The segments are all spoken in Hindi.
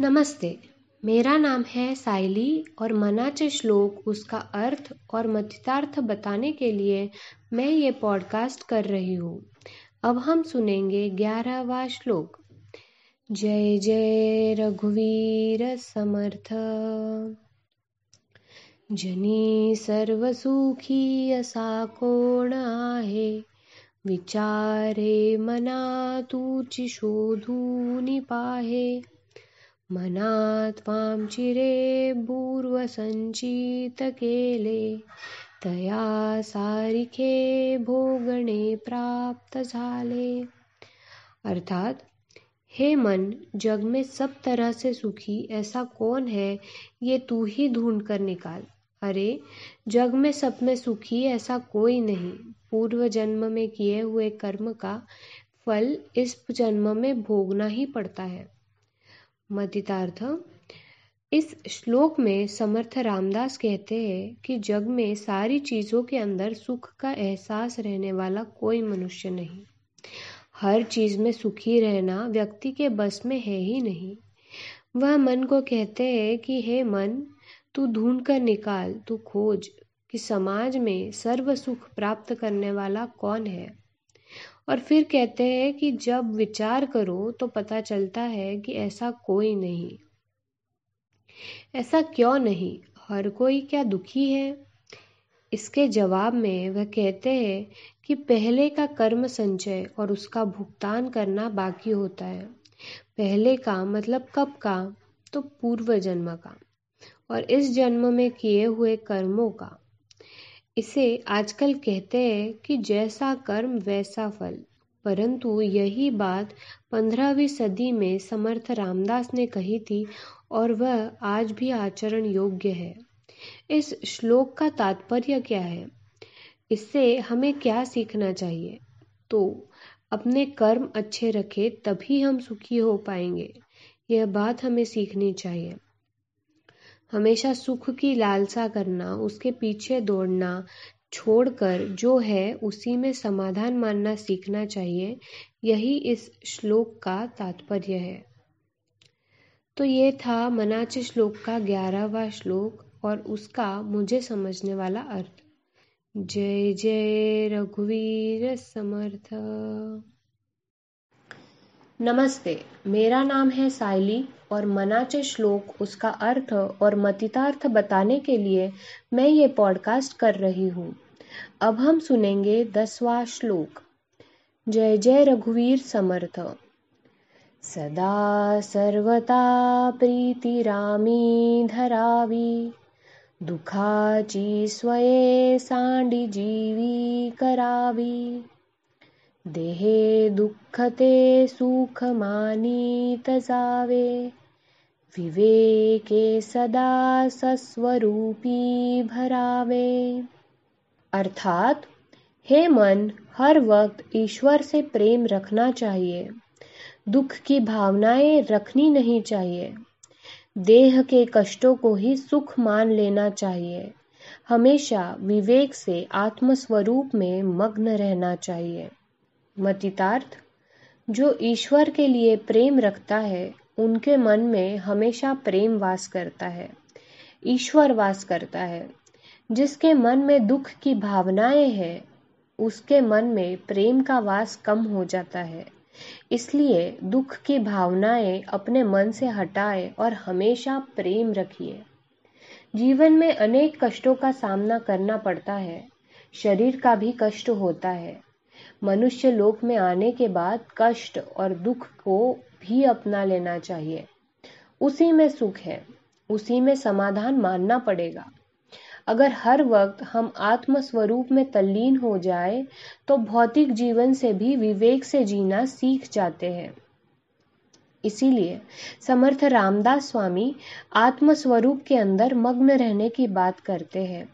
नमस्ते, मेरा नाम है साइली और मनाचे श्लोक उसका अर्थ और मतितार्थ बताने के लिए मैं ये पॉडकास्ट कर रही हूँ। अब हम सुनेंगे ग्यारहवा श्लोक। जय जय रघुवीर समर्थ। जनी सर्वसुखी असा कोण आहे? विचारे मना तूची शोधून पाहे। मना त्वां चिरे केले तया सारिखे भोगणे प्राप्त झाले अर्थात, हे मन, जग में सब तरह से सुखी, ऐसा कौन है? ये तू ही ढूंढ कर निकाल। अरे, जग में सब में सुखी, ऐसा कोई नहीं। पूर्व जन्म में किए हुए कर्म का फल इस जन्म में भोगना ही पड़ता है। मतितार्थ, इस श्लोक में समर्थ रामदास कहते हैं कि जग में सारी चीज़ों के अंदर सुख का एहसास रहने वाला कोई मनुष्य नहीं। हर चीज़ में सुखी रहना व्यक्ति के बस में है ही नहीं। वह मन को कहते हैं कि, हे मन, तू ढूंढ कर निकाल, तू खोज कि समाज में सर्व सुख प्राप्त करने वाला कौन है? और फिर कहते हैं कि जब विचार करो तो पता चलता है कि ऐसा कोई नहीं। ऐसा क्यों नहीं? हर कोई क्या दुखी है? इसके जवाब में वह कहते हैं कि पहले का कर्म संचय और उसका भुगतान करना बाकी होता है। पहले का मतलब कब का? तो पूर्व जन्म का। और इस जन्म में किए हुए कर्मों का। इसे आजकल कहते हैं कि जैसा कर्म, वैसा फल। परंतु यही बात पंद्रहवीं सदी में समर्थ रामदास ने कही थी और वह आज भी आचरण योग्य है। इस श्लोक का तात्पर्य क्या है? इससे हमें क्या सीखना चाहिए? तो अपने कर्म अच्छे रखे तभी हम सुखी हो पाएँगे। यह बात हमें सीखनी चाहिए। हमेशा सुख की लालसा करना, उसके पीछे दौड़ना छोड़कर जो है, उसी में समाधान मानना सीखना चाहिए। यही इस श्लोक का तात्पर्य है। तो ये था मनाच श्लोक का ग्यारहवा श्लोक और उसका मुझे समझने वाला अर्थ। जय जय रघुवीर समर्थ। नमस्ते, मेरा नाम है साइली और मनाचे श्लोक उसका अर्थ और मतितार्थ बताने के लिए मैं ये पॉडकास्ट कर रही हूँ। अब हम सुनेंगे दसवा श्लोक। जय जय रघुवीर समर्थ। सदा सर्वता प्रीति रामी धरावी, दुखाची स्वये सांडी जीवी करावी। देहे दुःखते सुखमानीत जावे विवेके सदा सस्वरूपी भरावे। अर्थात, हे मन, हर वक्त ईश्वर से प्रेम रखना चाहिए। दुख की भावनाएँ रखनी नहीं चाहिए। देह के कष्टों को ही सुख मान लेना चाहिए। हमेशा विवेक से आत्मस्वरूप में मग्न रहना चाहिए। मतितार्थ, जो ईश्वर के लिए प्रेम रखता है, उनके मन में हमेशा प्रेम वास करता है, ईश्वर वास करता है। जिसके मन में दुख की भावनाएँ हैं, उसके मन में प्रेम का वास कम हो जाता है। इसलिए दुख की भावनाएँ अपने मन से हटाए और हमेशा प्रेम रखिए। जीवन में अनेक कष्टों का सामना करना पड़ता है, शरीर का भी कष्ट होता है। मनुष्य लोक में आने के बाद कष्ट और दुख को भी अपना लेना चाहिए। उसी में सुख है, उसी में समाधान मानना पड़ेगा। अगर हर वक्त हम आत्म स्वरूप में तल्लीन हो जाए तो भौतिक जीवन से भी विवेक से जीना सीख जाते हैं। इसीलिए समर्थ रामदास स्वामी आत्म स्वरूप के अंदर मग्न रहने की बात करते हैं।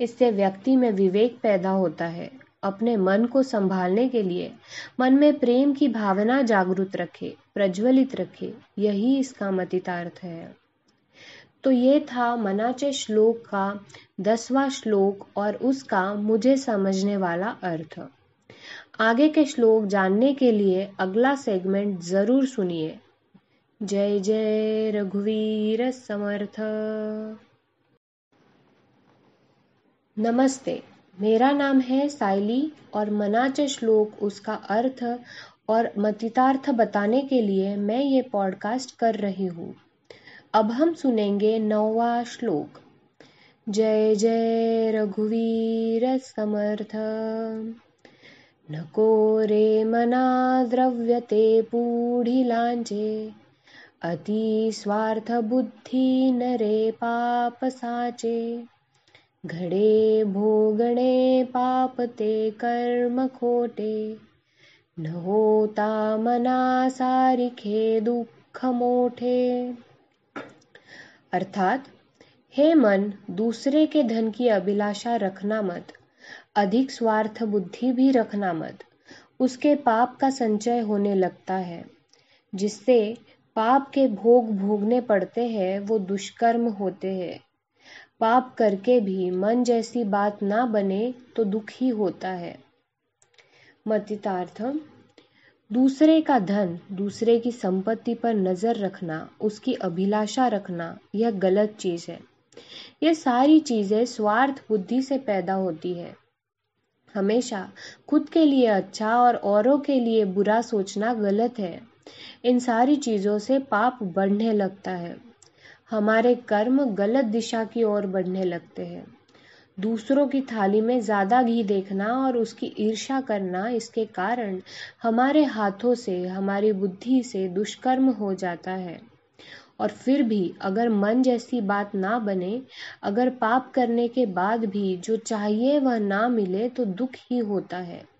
इससे व्यक्ति में विवेक पैदा होता है। अपने मन को संभालने के लिए मन में प्रेम की भावना जागृत रखे, प्रज्वलित रखे, यही इसका मतितार्थ है। तो ये था मनाचे श्लोक का दसवां श्लोक और उसका मुझे समझने वाला अर्थ। आगे के श्लोक जानने के लिए अगला सेगमेंट ज़रूर सुनिए। जय जय रघुवीर समर्थ। नमस्ते। मेरा नाम है साइली और मनाच श्लोक उसका अर्थ और मतितार्थ बताने के लिए मैं ये पॉडकास्ट कर रही हूँ। अब हम सुनेंगे नौवा श्लोक। जय जय रघुवीर समर्थ। नको रे मना द्रव्यते पूढिलांचे अति स्वार्थ बुद्धी नरे पाप साचे। घडे भोगणे पाप ते कर्म खोटे। न होता मना सारिखे दुःख मोठे। अर्थात, हे मन, दूसरे के धन की अभिलाषा रखना मत। अधिक स्वार्थ बुद्धि भी रखना मत। उसके पाप का संचय होने लगता है। जिससे पाप के भोग भोगने पड़ते हैं, वो दुष्कर्म होते हैं। पाप करके भी मन जैसी बात ना बने तो दुख ही होता है। मतितार्थ दूसरे का धन, दूसरे की संपत्ति पर नज़र रखना, उसकी अभिलाषा रखना, यह गलत चीज़ है। यह सारी चीज़ें स्वार्थ बुद्धि से पैदा होती है। हमेशा खुद के लिए अच्छा और औरों के लिए बुरा सोचना गलत है। इन सारी चीज़ों से पाप बढ़ने लगता है। हमारे कर्म गलत दिशा की ओर बढ़ने लगते हैं। दूसरों की थाली में ज़्यादा घी देखना और उसकी ईर्षा करना, इसके कारण हमारे हाथों से, हमारी बुद्धि से दुष्कर्म हो जाता है। और फिर भी अगर मन जैसी बात ना बने, अगर पाप करने के बाद भी जो चाहिए वह ना मिले तो दुख ही होता है।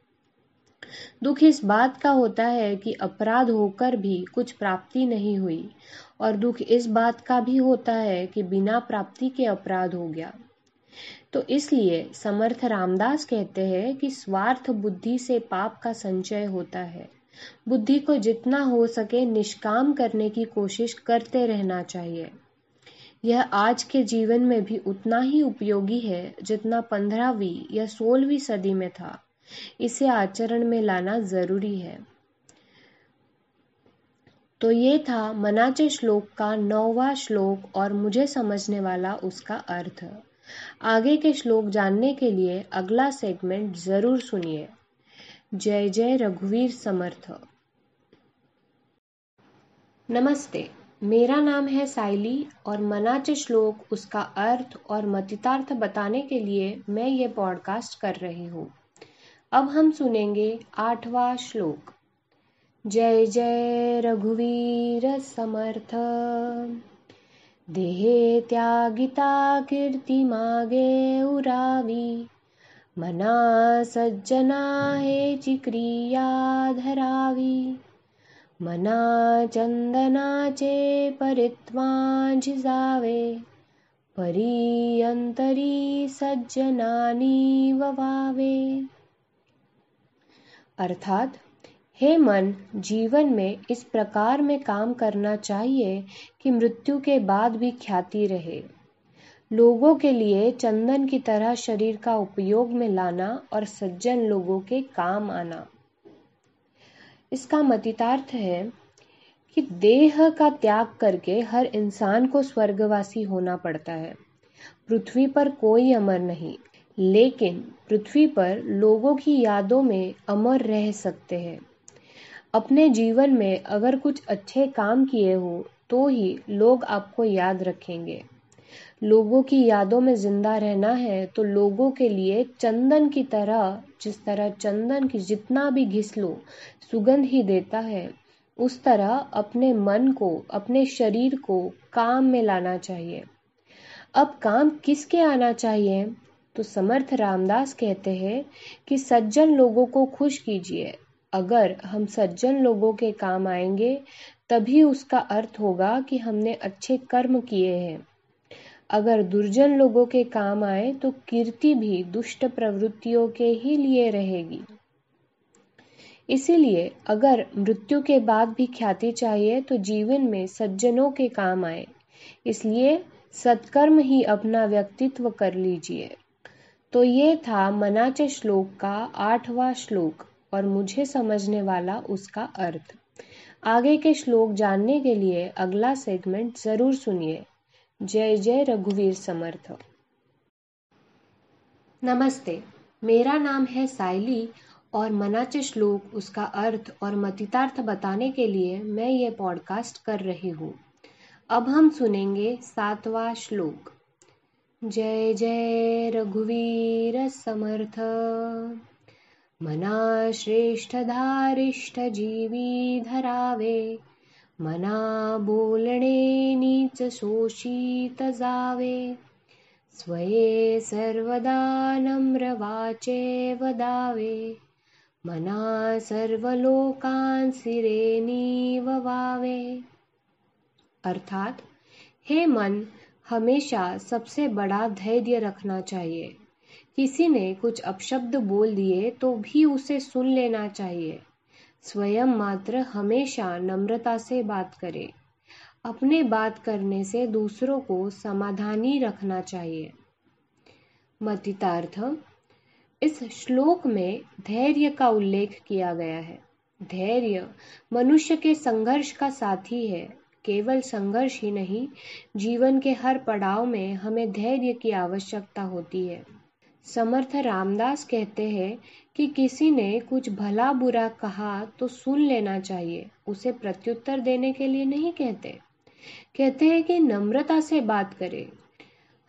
दुख इस बात का होता है कि अपराध होकर भी कुछ प्राप्ति नहीं हुई, और दुख इस बात का भी होता है कि बिना प्राप्ति के अपराध हो गया। तो इसलिए समर्थ रामदास कहते हैं कि स्वार्थ बुद्धि से पाप का संचय होता है। बुद्धि को जितना हो सके निष्काम करने की कोशिश करते रहना चाहिए। यह आज के जीवन में भी उतना ही उपयोगी है जितना पंद्रहवीं या सोलहवीं सदी में था। इसे आचरण में लाना ज़रूरी है। तो ये था मनाचे श्लोक का नौवा श्लोक और मुझे समझने वाला उसका अर्थ। आगे के श्लोक जानने के लिए अगला सेगमेंट ज़रूर सुनिए। जय जय रघुवीर समर्थ। नमस्ते, मेरा नाम है साइली और मनाचे श्लोक उसका अर्थ और मतितार्थ बताने के लिए मैं ये पॉडकास्ट कर रही हूँ। अब हम सुनेंगे आठवां श्लोक। जय जय रघुवीर समर्थ। देहे त्यागिता कीर्ती मागे उरावी मना सज्जना हेची क्रिया धरावी मना चंदनाचे परित्वा झिजावे परी सज्जनानी ववावे। अर्थात, हे मन, जीवन में इस प्रकार में काम करना चाहिए कि मृत्यु के बाद भी ख्याति रहे। लोगों के लिए चंदन की तरह शरीर का उपयोग में लाना और सज्जन लोगों के काम आना। इसका मतितार्थ है कि देह का त्याग करके हर इंसान को स्वर्गवासी होना पड़ता है। पृथ्वी पर कोई अमर नहीं। लेकिन पृथ्वी पर लोगों की यादों में अमर रह सकते हैं। अपने जीवन में अगर कुछ अच्छे काम किए हो तो ही लोग आपको याद रखेंगे। लोगों की यादों में ज़िंदा रहना है तो लोगों के लिए चंदन की तरह, जिस तरह चंदन की जितना भी घिस लो, सुगंध ही देता है, उस तरह अपने मन को, अपने शरीर को काम में लाना चाहिए। अब काम किसके आना चाहिए? तो समर्थ रामदास कहते हैं कि सज्जन लोगों को खुश कीजिए। अगर हम सज्जन लोगों के काम आएँगे, तभी उसका अर्थ होगा कि हमने अच्छे कर्म किए हैं। अगर दुर्जन लोगों के काम आए तो कीर्ति भी दुष्ट प्रवृत्तियों के ही लिए रहेगी। इसीलिए अगर मृत्यु के बाद भी ख्याति चाहिए तो जीवन में सज्जनों के काम आए। इसलिए सत्कर्म ही अपना व्यक्तित्व कर लीजिए। तो ये था मनाचे श्लोक का आठवां श्लोक और मुझे समझने वाला उसका अर्थ। आगे के श्लोक जानने के लिए अगला सेगमेंट ज़रूर सुनिए। जय जय रघुवीर समर्थ। नमस्ते, मेरा नाम है साइली और मनाचे श्लोक उसका अर्थ और मतितार्थ बताने के लिए मैं ये पॉडकास्ट कर रही हूँ। अब हम सुनेंगे सातवां श्लोक। जय जय रघुवीर समर्थ। मना श्रेष्ठ धारिष्ठ जीवी धरावे मना बोलणे नीच शोषित जावे। स्वये सर्वदा नम्र वाचे वदावे मना सर्व लोकांसिरे वावे। अर्थात हे मन हमेशा सबसे बड़ा धैर्य रखना चाहिए। किसी ने कुछ अपशब्द बोल दिए तो भी उसे सुन लेना चाहिए। स्वयं मात्र हमेशा नम्रता से बात करे। अपने बात करने से दूसरों को समाधानी रखना चाहिए। मतितार्थ, इस श्लोक में धैर्य का उल्लेख किया गया है। धैर्य मनुष्य के संघर्ष का साथी है। केवल संघर्ष ही नहीं, जीवन के हर पड़ाव में हमें धैर्य की आवश्यकता होती है। समर्थ रामदास कहते हैं कि किसी ने कुछ भला बुरा कहा तो सुन लेना चाहिए, उसे प्रत्युत्तर देने के लिए नहीं कहते। कहते हैं कि नम्रता से बात करें।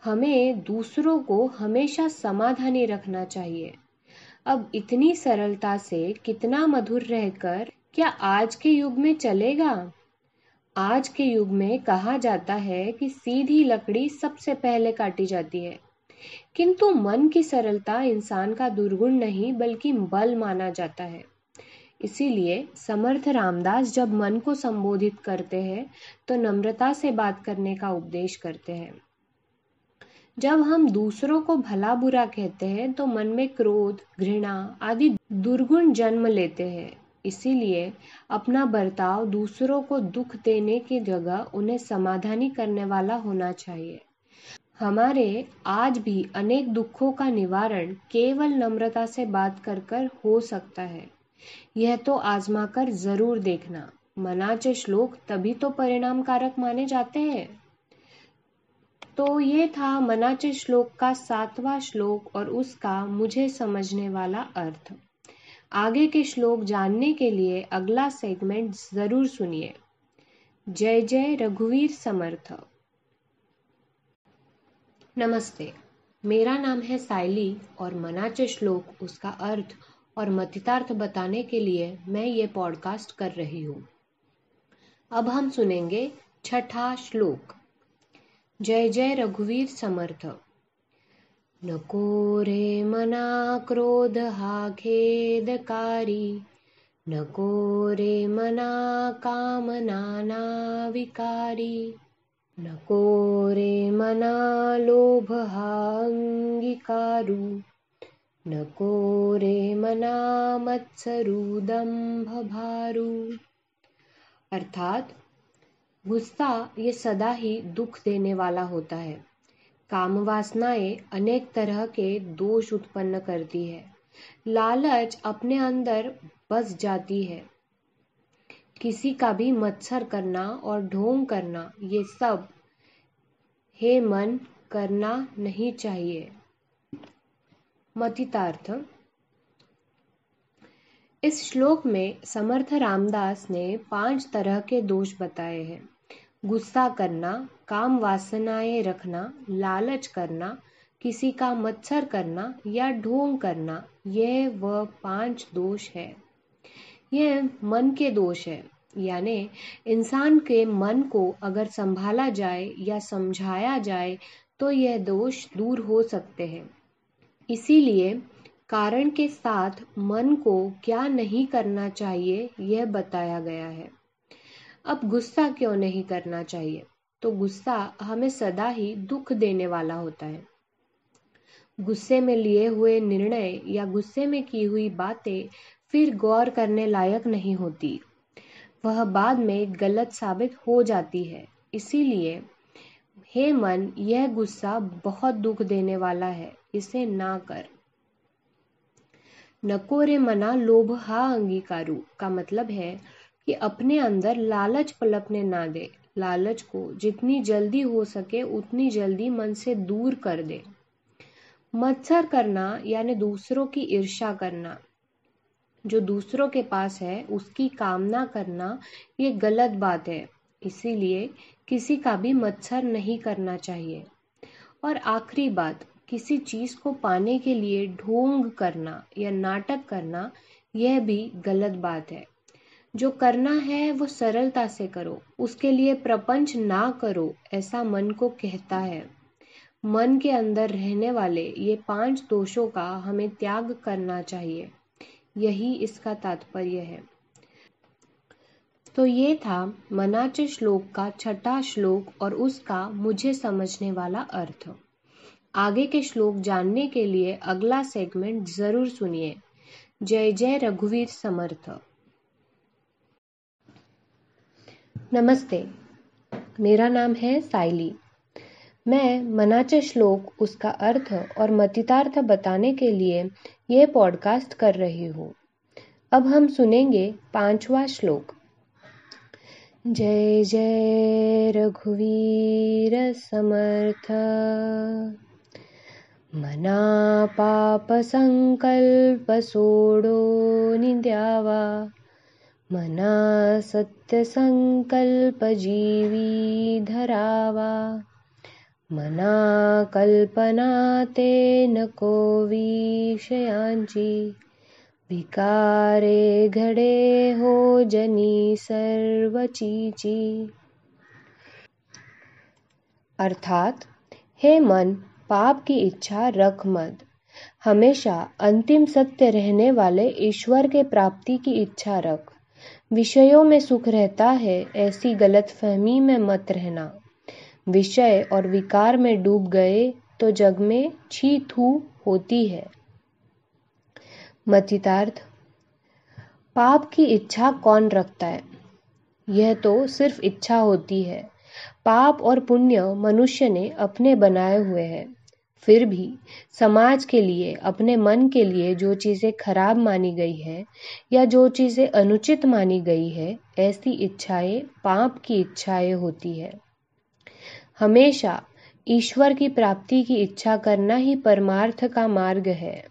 हमें दूसरों को हमेशा समाधानी रखना चाहिए। अब इतनी सरलता से कितना मधुर रहकर क्या आज के युग में चलेगा? आज के युग में कहा जाता है कि सीधी लकड़ी सबसे पहले काटी जाती है। किंतु मन की सरलता इंसान का दुर्गुण नहीं, बल्कि बल माना जाता है। इसीलिए समर्थ रामदास जब मन को संबोधित करते हैं तो नम्रता से बात करने का उपदेश करते हैं। जब हम दूसरों को भला बुरा कहते हैं तो मन में क्रोध, घृणा आदि दुर्गुण जन्म लेते हैं। इसीलिए अपना बर्ताव दूसरों को दुख देने की जगह उन्हें समाधानी करने वाला होना चाहिए। हमारे आज भी अनेक दुखों का निवारण केवल नम्रता से बात कर कर हो सकता है। यह तो आजमा कर ज़रूर देखना। मनाचे श्लोक तभी तो परिणाम कारक माने जाते हैं। तो ये था मनाचे श्लोक का सातवां श्लोक और उसका मुझे समझने वाला अर्थ। आगे के श्लोक जानने के लिए अगला सेगमेंट ज़रूर सुनिए। जय जय रघुवीर समर्थ। नमस्ते, मेरा नाम है साइली और मनाचे श्लोक उसका अर्थ और मतितार्थ बताने के लिए मैं ये पॉडकास्ट कर रही हूँ। अब हम सुनेंगे छठा श्लोक। जय जय रघुवीर समर्थ। नको रे मना क्रोध हा खेदकारी नको रे मना कामनाना विकारी नको रे मना लोभ हा अंगीकारू नको रे मना मत्सरू दंभ भारू। अर्थात, गुस्सा ये सदा ही दुख देने वाला होता है। काम वासनाएँ अनेक तरह के दोष उत्पन्न करती है। लालच अपने अंदर बस जाती है। किसी का भी मत्सर करना और ढोंग करना, ये सब हे मन करना नहीं चाहिए। मतितार्थ। इस श्लोक में समर्थ रामदास ने पाँच तरह के दोष बताए हैं। गुस्सा करना, काम वासनाएँ रखना, लालच करना, किसी का मत्सर करना या ढोंग करना, यह वह पाँच दोष है। यह मन के दोष है, यानी इंसान के मन को अगर संभाला जाए या समझाया जाए तो यह दोष दूर हो सकते हैं। इसीलिए कारण के साथ मन को क्या नहीं करना चाहिए, यह बताया गया है। अब गुस्सा क्यों नहीं करना चाहिए? तो गुस्सा हमें सदा ही दुख देने वाला होता है। गुस्से में लिए हुए निर्णय या गुस्से में की हुई बातें फिर गौर करने लायक नहीं होती। वह बाद में गलत साबित हो जाती है। इसीलिए, हे मन, यह गुस्सा बहुत दुख देने वाला है। इसे ना कर। नकोरे मना लोभ हा अंगीकारू, का मतलब है कि अपने अंदर लालच पलपने ना दे। लालच को जितनी जल्दी हो सके उतनी जल्दी मन से दूर कर दे। मत्सर करना यानी दूसरों की ईर्षा करना। जो दूसरों के पास है, उसकी कामना करना, ये गलत बात है। इसीलिए किसी का भी मत्सर नहीं करना चाहिए। और आखिरी बात, किसी चीज़ को पाने के लिए ढोंग करना या नाटक करना, यह भी गलत बात है। जो करना है वो सरलता से करो। उसके लिए प्रपंच ना करो, ऐसा मन को कहता है। मन के अंदर रहने वाले ये पाँच दोषों का हमें त्याग करना चाहिए। यही इसका तात्पर्य है। तो ये था मनाच श्लोक का छठा श्लोक और उसका मुझे समझने वाला अर्थ। आगे के श्लोक जानने के लिए अगला सेगमेंट ज़रूर सुनिए। जय जय रघुवीर समर्थ। नमस्ते। मेरा नाम है साइली मैं मनाचे श्लोक, उसका अर्थ और मतितार्थ बताने के लिए यह पॉडकास्ट कर रही हूँ। अब हम सुनेंगे पांचवा श्लोक। जय जय रघुवीर समर्थ। मना पाप संकल्प सोडो निद्यावा। मना जीवी धरावा मना कल्पना ते नको विषयांची विकारे घडे हो जनी सर्वचीची। अर्थात, हे मन, पाप की इच्छा रख मत। हमेशा अंतिम सत्य रहने वाले ईश्वर के प्राप्ति की इच्छा रख। विषयों में सुख रहता है, ऐसी गलत फहमी में मत रहना। विषय और विकार में डूब गए तो जग में छी थू होती है। मतितार्थ, पाप की इच्छा कौन रखता है? यह तो सिर्फ़ इच्छा होती है। पाप और पुण्य मनुष्य ने अपने बनाए हुए हैं। फिर भी समाज के लिए, अपने मन के लिए जो चीज़ें खराब मानी गई है या जो चीज़ें अनुचित मानी गई है, ऐसी इच्छाएँ पाप की इच्छाएँ होती है। हमेशा ईश्वर की प्राप्ति की इच्छा करना ही परमार्थ का मार्ग है।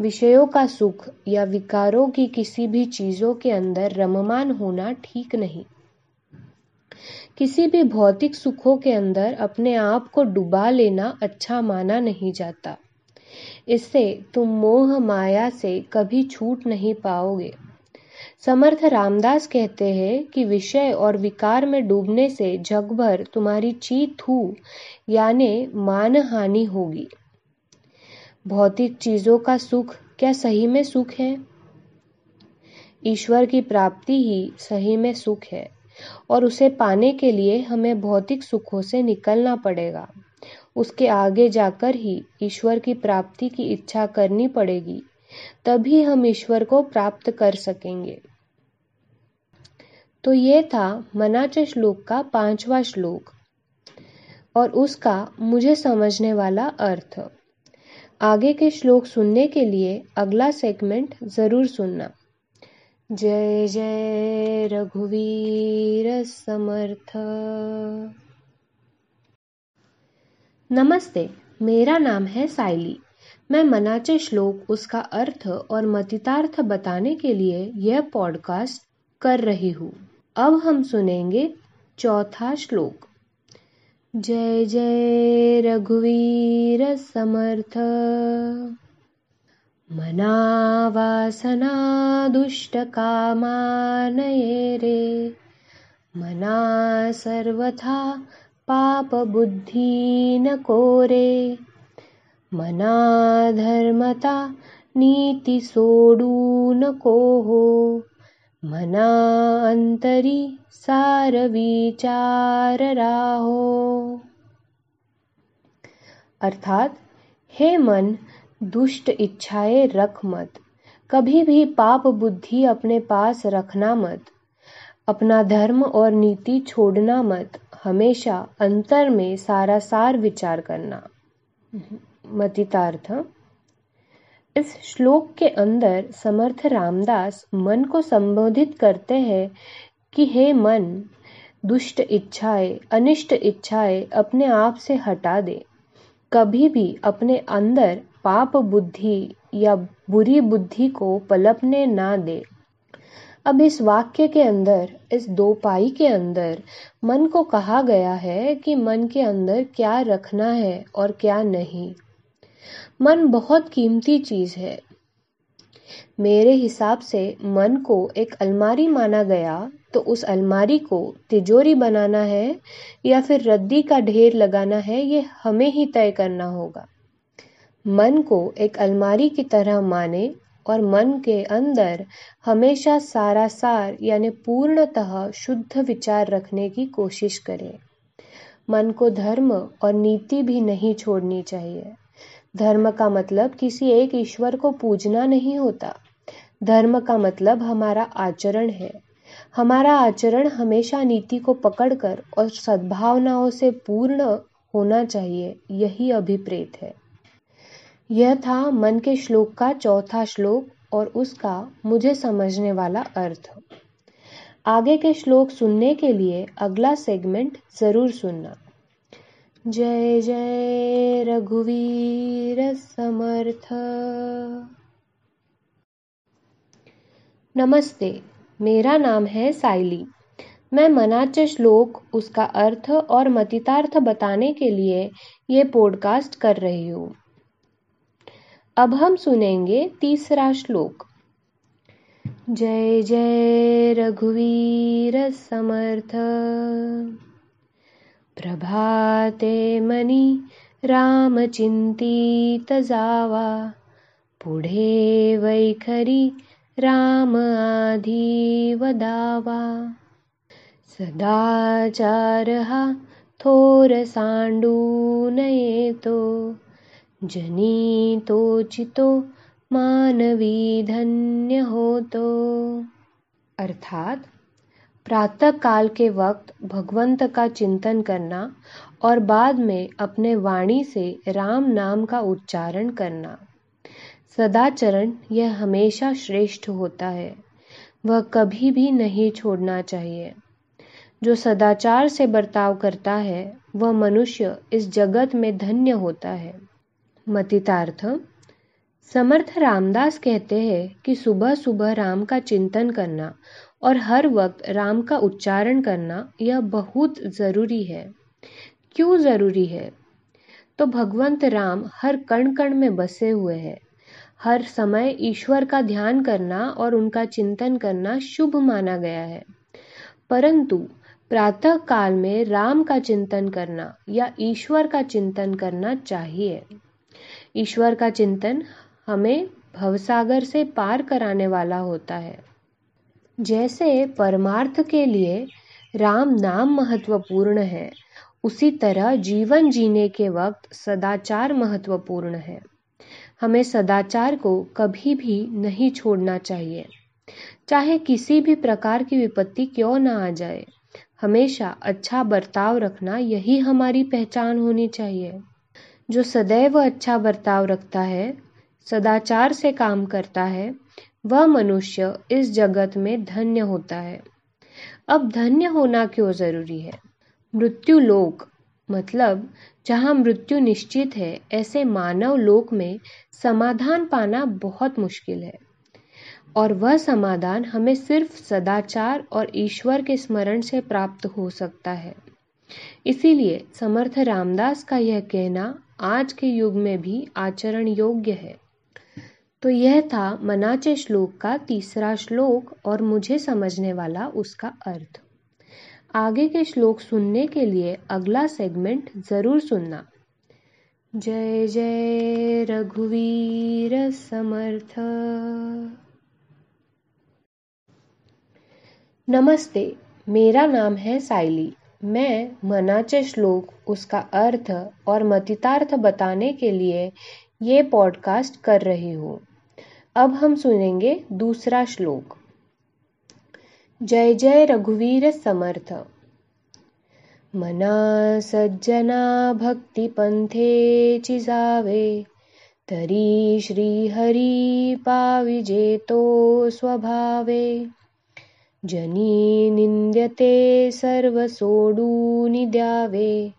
विषयों का सुख या विकारों की किसी भी चीज़ों के अंदर रममान होना ठीक नहीं। किसी भी भौतिक सुखों के अंदर अपने आप को डुबा लेना अच्छा माना नहीं जाता। इससे तुम मोह माया से कभी छूट नहीं पाओगे। समर्थ रामदास कहते हैं कि विषय और विकार में डूबने से जग भर तुम्हारी चीत हु, यानी मान हानि होगी। भौतिक चीज़ों का सुख क्या सही में सुख है? ईश्वर की प्राप्ति ही सही में सुख है। और उसे पाने के लिए हमें भौतिक सुखों से निकलना पड़ेगा। उसके आगे जाकर ही ईश्वर की प्राप्ति की इच्छा करनी पड़ेगी, तभी हम ईश्वर को प्राप्त कर सकेंगे। तो ये था मनाच श्लोक का पांचवा श्लोक और उसका मुझे समझने वाला अर्थ। आगे के श्लोक सुनने के लिए अगला सेगमेंट ज़रूर सुनना। जय जय रघुवीर समर्थ। नमस्ते, मेरा नाम है साइली मैं मनाचे श्लोक, उसका अर्थ और मतितार्थ बताने के लिए यह पॉडकास्ट कर रही हूँ। अब हम सुनेंगे चौथा श्लोक। जय जय रघुवीर समर्थ। मनावासना दुष्टकामानये रे। मना सर्वथा पापबुद्धी न कोरे मना धर्मता नीति नको हो मना अंतरी सार विचार राहो अर्थात हे मन दुष्ट इच्छाएँ रख मत। कभी भी पाप बुद्धि अपने पास रखना मत। अपना धर्म और नीति छोड़ना मत। हमेशा अंतर में सारा सार विचार करना। मतितार्थ। इस श्लोक के अंदर समर्थ रामदास मन को संबोधित करते हैं कि हे मन, दुष्ट इच्छाएँ, अनिष्ट इच्छाएँ अपने आप से हटा दे। कभी भी अपने अंदर पाप बुद्धि या बुरी बुद्धि को पलपने ना दे। अब इस वाक्य के अंदर, इस दो पाई के अंदर, मन को कहा गया है कि मन के अंदर क्या रखना है और क्या नहीं। मन बहुत कीमती चीज़ है। मेरे हिसाब से मन को एक अलमारी माना गया तो उस अलमारी को तिजोरी बनाना है या फिर रद्दी का ढेर लगाना है, ये हमें ही तय करना होगा। मन को एक अलमारी की तरह माने और मन के अंदर हमेशा सारा सार, यानी पूर्णतः शुद्ध विचार रखने की कोशिश करें। मन को धर्म और नीति भी नहीं छोड़नी चाहिए। धर्म का मतलब किसी एक ईश्वर को पूजना नहीं होता। धर्म का मतलब हमारा आचरण है। हमारा आचरण हमेशा नीति को पकड़कर और सद्भावनाओं से पूर्ण होना चाहिए, यही अभिप्रेत है। यह था मन के श्लोक का चौथा श्लोक और उसका मुझे समझने वाला अर्थ। आगे के श्लोक सुनने के लिए अगला सेगमेंट ज़रूर सुनना। जय जय रघुवीर समर्थ। नमस्ते, मेरा नाम है साइली मैं मनाच श्लोक, उसका अर्थ और मतितार्थ बताने के लिए ये पॉडकास्ट कर रही हूँ। अब हम सुनेंगे तीसरा श्लोक। जय जय रघुवीर समर्थ। प्रभाते मनी चिंतित जावा। पुढे वैखरी राम आधी वदावा सदाचार हा थोर सांडू नयेतो जनी चितो मानवी धन्य होतो अर्थात प्रातः काल के वक्त भगवंत का चिंतन करना और बाद में अपने वाणी से राम नाम का उच्चारण करना। सदाचरण यह हमेशा श्रेष्ठ होता है। वह कभी भी नहीं छोड़ना चाहिए। जो सदाचार से बर्ताव करता है, वह मनुष्य इस जगत में धन्य होता है। मतितार्थ, समर्थ रामदास कहते हैं कि सुबह सुबह राम का चिंतन करना और हर वक्त राम का उच्चारण करना यह बहुत ज़रूरी है। क्यों ज़रूरी है? तो भगवंत राम हर कण कण में बसे हुए हैं। हर समय ईश्वर का ध्यान करना और उनका चिंतन करना शुभ माना गया है। परंतु प्रातः काल में राम का चिंतन करना या ईश्वर का चिंतन करना चाहिए। ईश्वर का चिंतन हमें भवसागर से पार कराने वाला होता है। जैसे परमार्थ के लिए राम नाम महत्वपूर्ण है, उसी तरह जीवन जीने के वक्त सदाचार महत्वपूर्ण है। हमें सदाचार को कभी भी नहीं छोड़ना चाहिए। चाहे किसी भी प्रकार की विपत्ति क्यों ना आ जाए, हमेशा अच्छा बर्ताव रखना यही हमारी पहचान होनी चाहिए। जो सदैव अच्छा बर्ताव रखता है, सदाचार से काम करता है, वह मनुष्य इस जगत में धन्य होता है। अब धन्य होना क्यों ज़रूरी है? मृत्यु लोक मतलब जहाँ मृत्यु निश्चित है, ऐसे मानव लोक में समाधान पाना बहुत मुश्किल है। और वह समाधान हमें सिर्फ़ सदाचार और ईश्वर के स्मरण से प्राप्त हो सकता है। इसीलिए समर्थ रामदास का यह कहना आज के युग में भी आचरण योग्य है। तो यह था मनाचे श्लोक का तीसरा श्लोक और मुझे समझने वाला उसका अर्थ। आगे के श्लोक सुनने के लिए अगला सेगमेंट ज़रूर सुनना। जय जय रघुवीर समर्थ। नमस्ते, मेरा नाम है साइली मैं मनाचे श्लोक, उसका अर्थ और मतितार्थ बताने के लिए ये पॉडकास्ट कर रही हूँ। अब हम सुनेंगे दूसरा श्लोक। जय जय रघुवीर समर्थ। मना सज्जना भक्ति पंथे चिजावे, तरी श्रीहरी पाविजेतो स्वभावे। जनी निंद्यते सर्वसोडूनि द्यावे।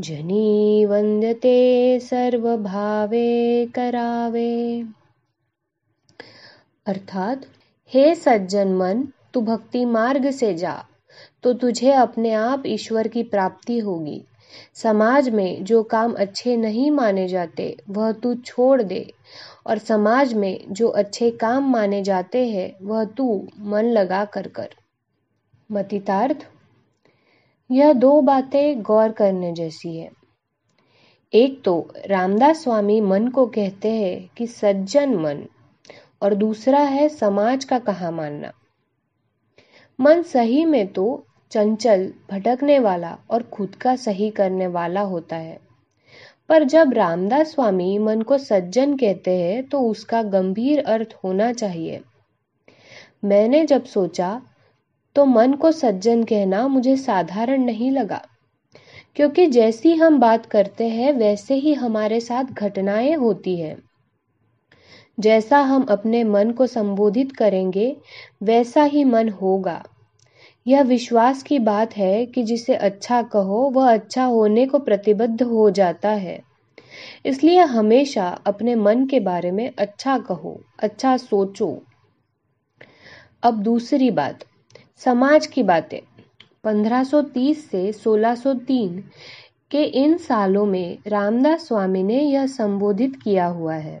जनी वंद्यते सर्व भावे करावे। अर्थात, हे सज्जन मन, तू भक्ति मार्ग से जा तो तुझे अपने आप ईश्वर की प्राप्ति होगी। समाज में जो काम अच्छे नहीं माने जाते, वह तू छोड़ दे। और समाज में जो अच्छे काम माने जाते हैं, वह तू मन लगा कर कर। मतितार्थ? यह दो बातें गौर करने जैसी है। एक तो रामदास स्वामी मन को कहते हैं कि सज्जन मन, और दूसरा है समाज का कहा मानना। मन सही में तो चंचल भटकने वाला और खुद का सही करने वाला होता है। पर जब रामदास स्वामी मन को सज्जन कहते हैं तो उसका गंभीर अर्थ होना चाहिए। मैंने जब सोचा तो मन को सज्जन कहना मुझे साधारण नहीं लगा। क्योंकि जैसी हम बात करते हैं, वैसे ही हमारे साथ घटनाएँ होती है। जैसा हम अपने मन को संबोधित करेंगे, वैसा ही मन होगा। यह विश्वास की बात है कि जिसे अच्छा कहो, वह अच्छा होने को प्रतिबद्ध हो जाता है। इसलिए हमेशा अपने मन के बारे में अच्छा कहो अच्छा सोचो। अब दूसरी बात, समाज की बातें। 1530 से 1603 के इन सालों में रामदास स्वामी ने यह संबोधित किया हुआ है।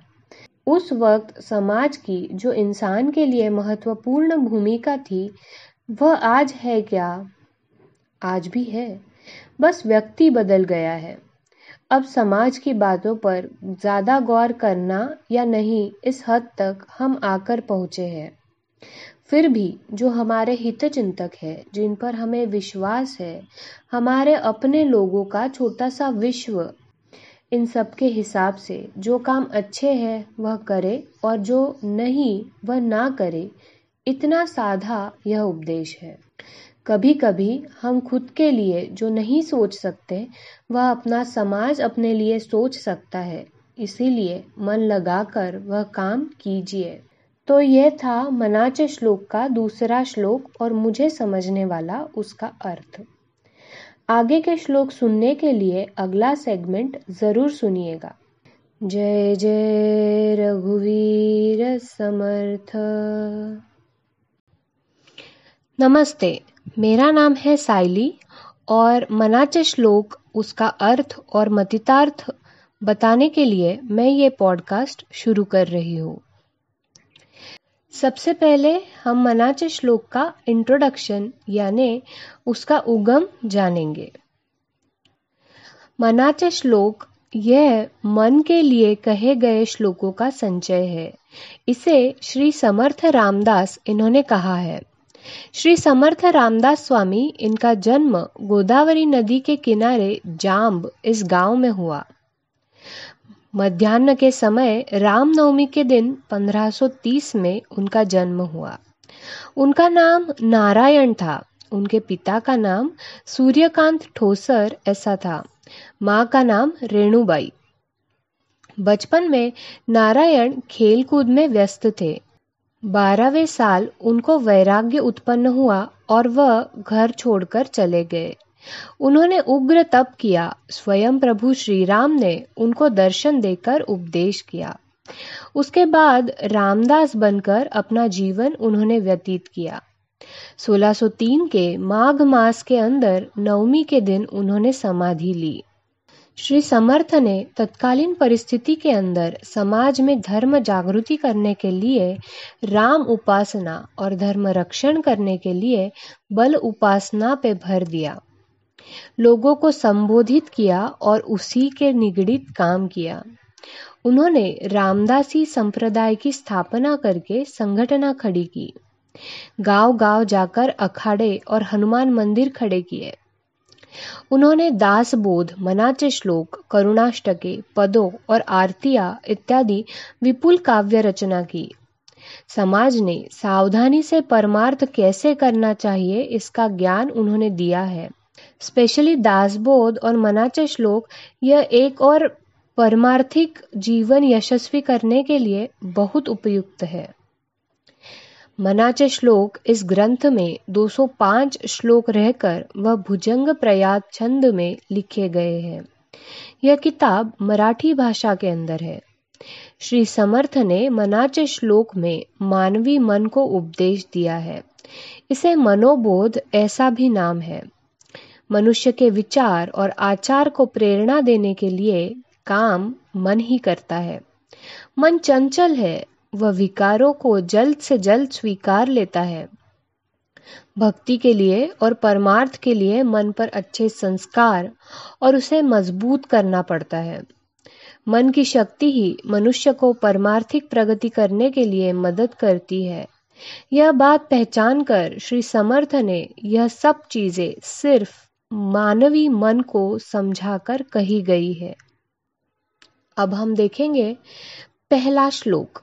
उस वक्त समाज की, जो इंसान के लिए महत्वपूर्ण भूमिका थी वह आज है क्या? आज भी है। बस व्यक्ति बदल गया है। अब समाज की बातों पर ज़्यादा गौर करना या नहीं, इस हद तक हम आकर पहुँचे हैं। फिर भी जो हमारे हित चिंतक है, जिन पर हमें विश्वास है, हमारे अपने लोगों का छोटा सा विश्व, इन सब के हिसाब से जो काम अच्छे हैं, वह करे और जो नहीं, वह ना करे इतना साधा यह उपदेश है। कभी कभी हम खुद के लिए जो नहीं सोच सकते, वह अपना समाज अपने लिए सोच सकता है। इसीलिए मन लगाकर वह काम कीजिए। तो यह था मनाचे श्लोक का दूसरा श्लोक और मुझे समझने वाला उसका अर्थ। आगे के श्लोक सुनने के लिए अगला सेगमेंट ज़रूर सुनिएगा। जय जय रघुवीर समर्थ। नमस्ते, मेरा नाम है साइली और मनाचे श्लोक उसका अर्थ और मतितार्थ बताने के लिए मैं ये पॉडकास्ट शुरू कर रही हूँ। सबसे पहले हम मनाचे श्लोक का इंट्रोडक्शन यानी उसका उगम जानेंगे। मनाचे श्लोक यह मन के लिए कहे गए श्लोकों का संचय है। इसे श्री समर्थ रामदास इन्होंने कहा है। श्री समर्थ रामदास स्वामी, इनका जन्म गोदावरी नदी के किनारे जाम्ब इस गाँव में हुआ। मध्यान्ह के समय रामनवमी के दिन 1530 में उनका जन्म हुआ। उनका नाम नारायण था। उनके पिता का नाम सूर्यकांत ठोसर ऐसा था। माँ का नाम रेणुबाई। बचपन में नारायण खेलकूद में व्यस्त थे। बारहवें साल उनको वैराग्य उत्पन्न हुआ और वह घर छोड़कर चले गए। उन्होंने उग्र तप किया। स्वयं प्रभु श्री राम ने उनको दर्शन देकर उपदेश किया। उसके बाद रामदास बनकर अपना जीवन उन्होंने व्यतीत किया। 1603 के माघ मास के अंदर नवमी के दिन उन्होंने समाधि ली। श्री समर्थ ने तत्कालीन परिस्थिति के अंदर समाज में धर्म जागृति करने के लिए राम उपासना और धर्म रक्षण करने के लिए बल उपासना पे भर दिया। लोगों को संबोधित किया और उसी के निगड़ित काम किया। उन्होंने रामदासी संप्रदाय की स्थापना करके संगठना खड़ी की। गाँव गाँव जाकर अखाड़े और हनुमान मंदिर खड़े किए। उन्होंने दास बोध मनाचे श्लोक, करुणाष्टके, पदों और आरतिया इत्यादि विपुल काव्य रचना की। समाज ने सावधानी से परमार्थ कैसे करना चाहिए, इसका ज्ञान उन्होंने दिया है। स्पेशली दासबोध और मनाचे श्लोक, यह एक और परमार्थिक जीवन यशस्वी करने के लिए बहुत उपयुक्त है। मनाचे श्लोक इस ग्रंथ में 205 श्लोक रहकर वह भुजंग प्रयाग छंद में लिखे गए हैं। यह किताब मराठी भाषा के अंदर है। श्री समर्थ ने मनाचे श्लोक में मानवी मन को उपदेश दिया है। इसे मनोबोध ऐसा भी नाम है। मनुष्य के विचार और आचार को प्रेरणा देने के लिए काम मन ही करता है। मन चंचल है वह विकारों को जल्द से जल्द स्वीकार लेता है। भक्ति के लिए और परमार्थ के लिए मन पर अच्छे संस्कार और उसे मज़बूत करना पड़ता है। मन की शक्ति ही मनुष्य को परमार्थिक प्रगति करने के लिए मदद करती है। यह बात पहचान कर श्री समर्थ ने यह सब चीज़ें सिर्फ़ मानवी मन को समझाकर कही गई है। अब हम देखेंगे पहला श्लोक।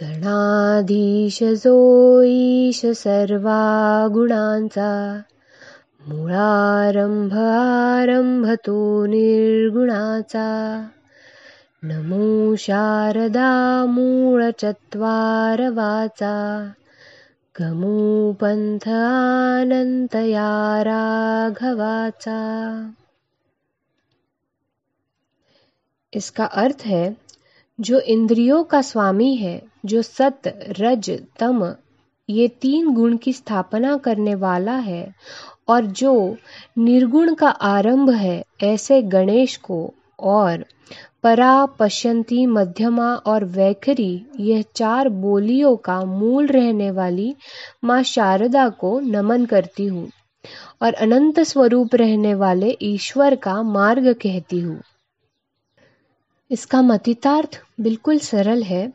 गणाधीश जो ईश सर्वा गुणांचा। मुळारंभ आरंभ तो निर्गुणाचा। नमो शारदा मूळचत्वारवाचा गमो पंथ आनंतया राघवाचा। इसका अर्थ है, जो इंद्रियों का स्वामी है जो सत रज, तम, ये तीन गुण की स्थापना करने वाला है और जो निर्गुण का आरंभ है ऐसे गणेश को और परा पश्यंती मध्यमा और वैखरी, यह चार बोलियों का मूल रहने वाली माँ शारदा को नमन करती हूँ और अनंत स्वरूप रहने वाले ईश्वर का मार्ग कहती हूँ। इसका मतितार्थ बिल्कुल सरल है।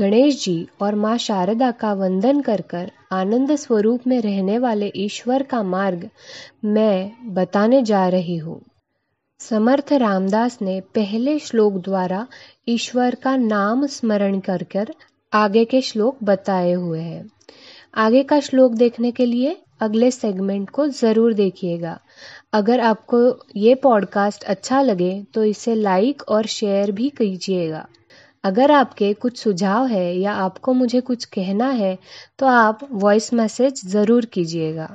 गणेश जी और माँ शारदा का वंदन कर कर आनंद स्वरूप में रहने वाले ईश्वर का मार्ग मैं बताने जा रही हूँ। समर्थ रामदास ने पहले श्लोक द्वारा ईश्वर का नाम स्मरण कर कर आगे के श्लोक बताए हुए हैं। आगे का श्लोक देखने के लिए अगले सेगमेंट को ज़रूर देखिएगा। अगर आपको ये पॉडकास्ट अच्छा लगे तो इसे लाइक और शेयर भी कीजिएगा। अगर आपके कुछ सुझाव है या आपको मुझे कुछ कहना है तो आप वॉइस मैसेज ज़रूर कीजिएगा।